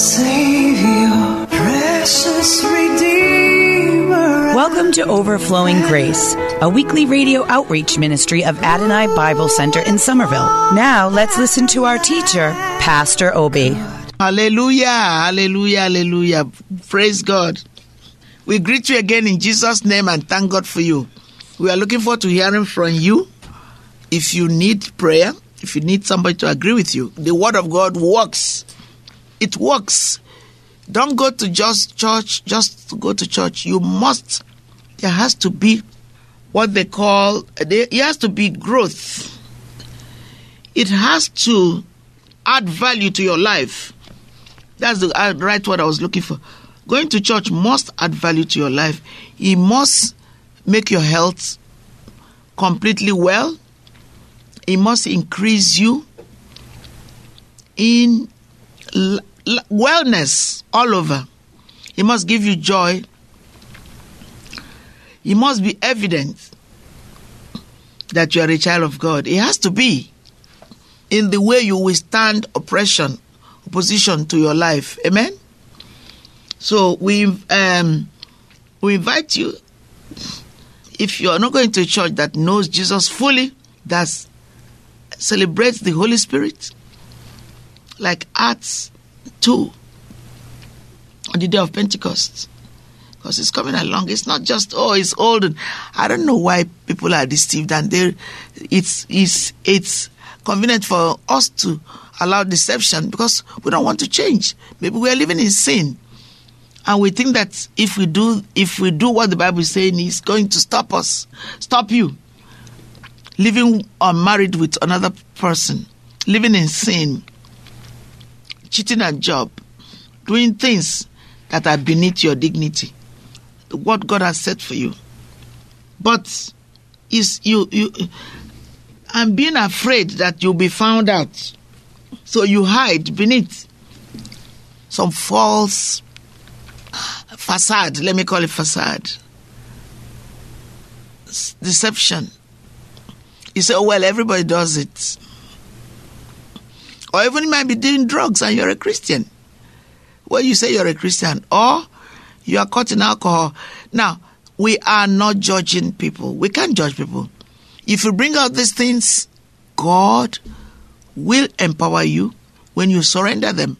Savior, precious Redeemer. Welcome to Overflowing Grace, a weekly radio outreach ministry of Adonai Bible Center in Somerville. Now let's listen to our teacher, Pastor Obi. Hallelujah, hallelujah, hallelujah. Praise God. We greet you again in Jesus' name and thank God for you. We are looking forward to hearing from you. If you need prayer, if you need somebody to agree with you, the Word of God works. It works. Don't go to just church, just to go to church. You must, there has to be what they call, there has to be growth. It has to add value to your life. That's the uh, right word I was looking for. Going to church must add value to your life. It must make your health completely well. It must increase you in wellness all over. It must give you joy. It must be evident that you are a child of God. It has to be in the way you withstand oppression, opposition to your life. Amen. So we um, we invite you. If you are not going to a church that knows Jesus fully, that celebrates the Holy Spirit, like Acts two on the day of Pentecost, because it's coming along. It's not just oh, it's old. I don't know why people are deceived, and they, it's it's it's convenient for us to allow deception because we don't want to change. Maybe we are living in sin, and we think that if we do if we do what the Bible is saying, it's going to stop us, stop you living or married with another person, living in sin, cheating at job, doing things that are beneath your dignity, what God has set for you. But is you you and being afraid that you'll be found out. So you hide beneath some false facade, let me call it facade. Deception. You say, oh, well, everybody does it. Or even you might be doing drugs and you're a Christian. Well, you say you're a Christian. Or you are caught in alcohol. Now, we are not judging people. We can't judge people. If you bring out these things, God will empower you when you surrender them.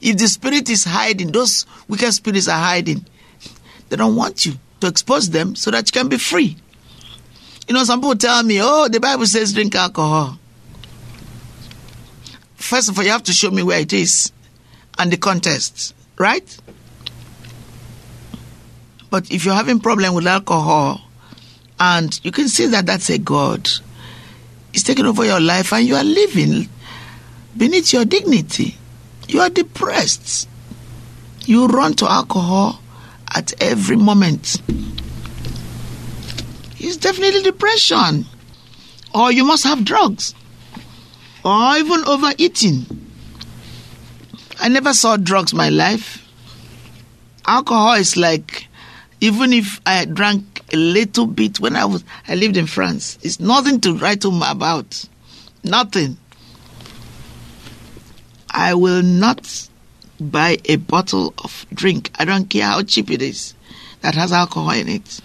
If the spirit is hiding, those wicked spirits are hiding, they don't want you to expose them so that you can be free. You know, some people tell me, oh, the Bible says drink alcohol. First of all, you have to show me where it is and the context, right? But if you're having problem with alcohol and you can see that that's a God, it's taking over your life and you are living beneath your dignity. You are depressed. You run to alcohol at every moment. It's definitely depression. Or you must have drugs. Or even overeating. I never saw drugs my life. Alcohol is like even if I drank a little bit when I was I lived in France, it's nothing to write home about. Nothing. I will not buy a bottle of drink. I don't care how cheap it is that has alcohol in it.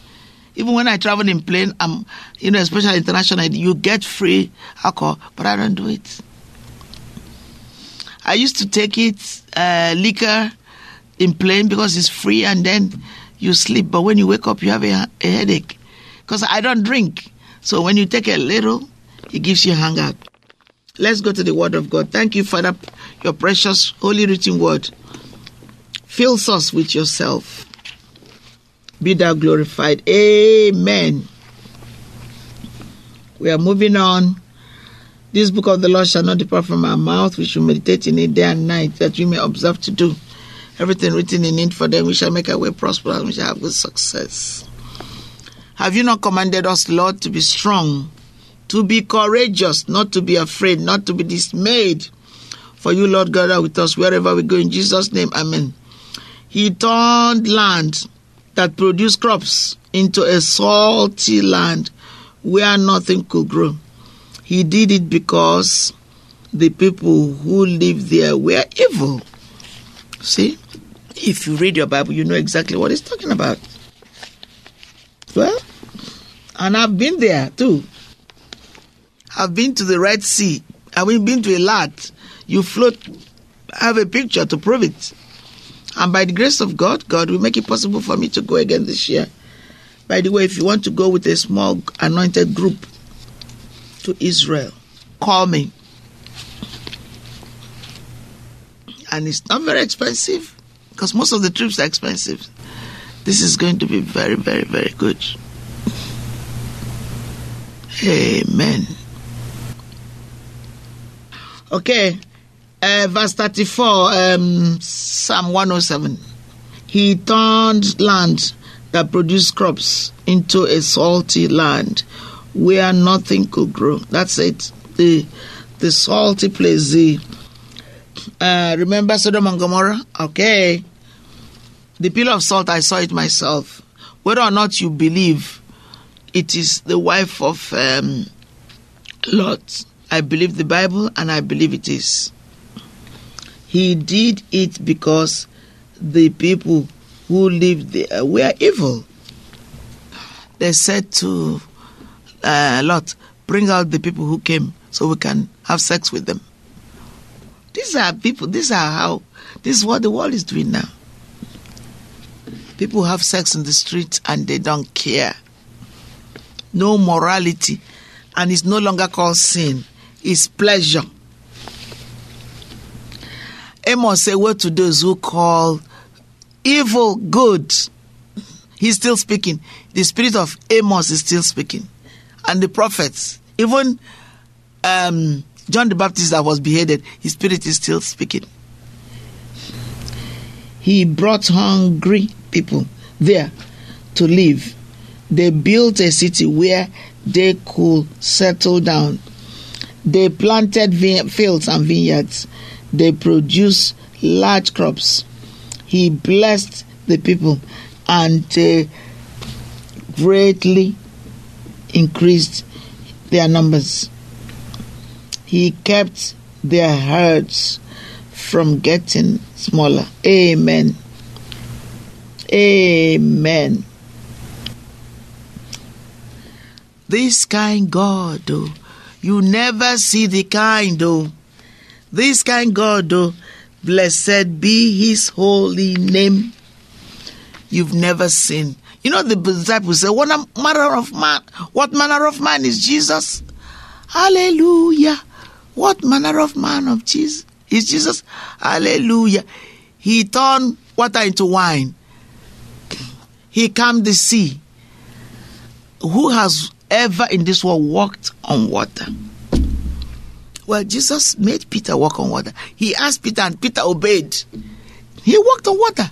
Even when I travel in plane, I'm, you know, especially international, you get free alcohol, but I don't do it. I used to take it, uh, liquor in plane because it's free and then you sleep. But when you wake up, you have a, a headache. Because I don't drink. So when you take a little, it gives you a hangout. Let's go to the Word of God. Thank you, Father, your precious, holy written word. Fills us with yourself. Be thou glorified. Amen. We are moving on. This book of the Lord shall not depart from our mouth. We shall meditate in it day and night, that we may observe to do everything written in it. For then we shall make our way prosperous and we shall have good success. Have you not commanded us, Lord, to be strong, to be courageous, not to be afraid, not to be dismayed? For you, Lord God, are with us wherever we go. In Jesus' name, Amen. He turned land that produce crops into a salty land where nothing could grow. He did it because the people who lived there were evil. See, if you read your Bible, you know exactly what it's talking about. Well, and I've been there too. I've been to the Red Sea. I've been to a lot. You float, I have a picture to prove it. And by the grace of God, God will make it possible for me to go again this year. By the way, if you want to go with a small anointed group to Israel, call me. And it's not very expensive because most of the trips are expensive. This is going to be very, very, very good. Amen. Okay, uh, verse 34, um, Psalm 107. He turned land that produced crops into a salty land where nothing could grow. That's it. The the salty place. The uh, remember Sodom and Gomorrah? Okay. The pillar of salt. I saw it myself. Whether or not you believe it is the wife of um, Lot, I believe the Bible, and I believe it is. He did it because the people who lived there were evil. They said to uh, Lot, Bring out the people who came so we can have sex with them. These are people, these are how, this is what the world is doing now. People have sex in the street and they don't care. No morality. And it's no longer called sin, it's pleasure. Amos said, Woe to those who call evil good. He's still speaking. The spirit of Amos is still speaking. And the prophets, even um, John the Baptist that was beheaded, his spirit is still speaking. He brought hungry people there to live. They built a city where they could settle down. They planted fields and vineyards. They produced large crops. He blessed the people and greatly increased their numbers. He kept their herds from getting smaller. Amen. Amen. This kind God, though, you never see the kind, though. This kind God, though, blessed be his holy name. You've never seen. You know, the disciples say, What manner of man? What manner of man is Jesus? Hallelujah. What manner of man of Jesus is Jesus? Hallelujah. He turned water into wine. He calmed the sea. Who has ever in this world walked on water? Well, Jesus made Peter walk on water. He asked Peter, and Peter obeyed. He walked on water.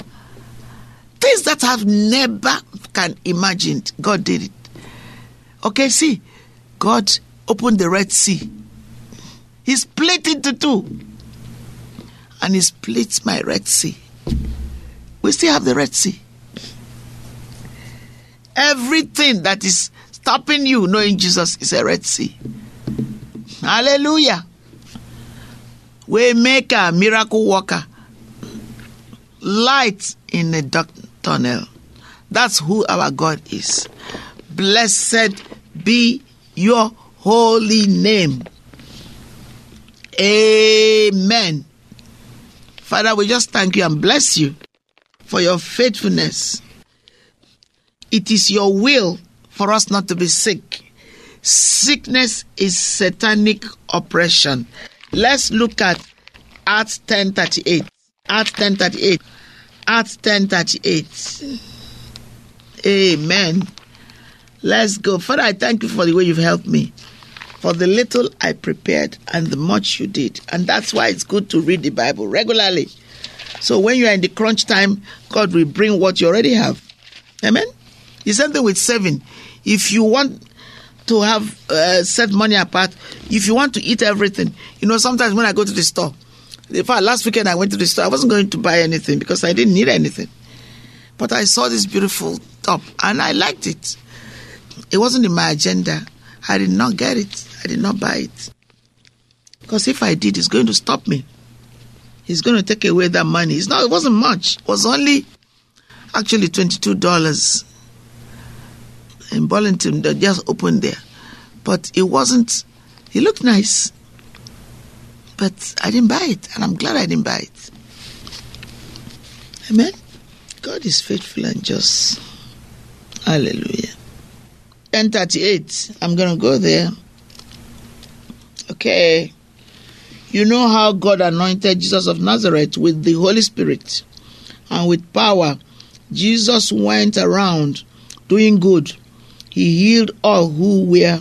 Things that I've never can imagined. God did it. Okay, see, God opened the Red Sea. He split it into two. And he split my Red Sea. We still have the Red Sea. Everything that is stopping you knowing Jesus is a Red Sea. Hallelujah. Waymaker, miracle worker, light in a dark tunnel. That's who our God is. Blessed be your holy name. Amen. Father, we just thank you and bless you for your faithfulness. It is your will for us not to be sick. Sickness is satanic oppression. Let's look at Acts 10:38. Acts 10:38. Acts 10:38. Amen. Let's go. Father, I thank you for the way you've helped me, for the little I prepared and the much you did. And that's why it's good to read the Bible regularly. So when you are in the crunch time, God will bring what you already have. Amen. The same thing with seven. If you want to have uh, set money apart, if you want to eat everything, you know, sometimes when I go to the store, in fact, last weekend I went to the store, I wasn't going to buy anything because I didn't need anything. But I saw this beautiful top and I liked it. It wasn't in my agenda. I did not get it. I did not buy it. Because if I did, it's going to stop me. He's going to take away that money. It's not, it wasn't much. It was only actually $22 in Burlington that just opened there. But it wasn't, it looked nice. But I didn't buy it, and I'm glad I didn't buy it. Amen. God is faithful and just. Hallelujah. 1038. I'm going to go there. Okay. You know how God anointed Jesus of Nazareth with the Holy Spirit and with power. Jesus went around doing good. He healed all who were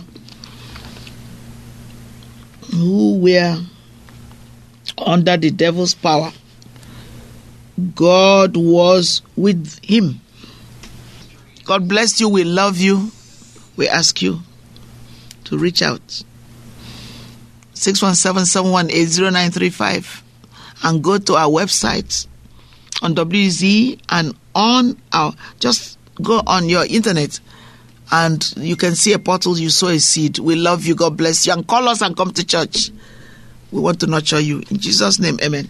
who were under the devil's power. God was with him. God bless you. We love you. We ask you to reach out. 617-718-0935 and go to our website on WZ and on our just go on your internet and you can see a portal you sow a seed. We love you. God bless you. And call us and come to church. We want to nurture you. In Jesus' name, amen.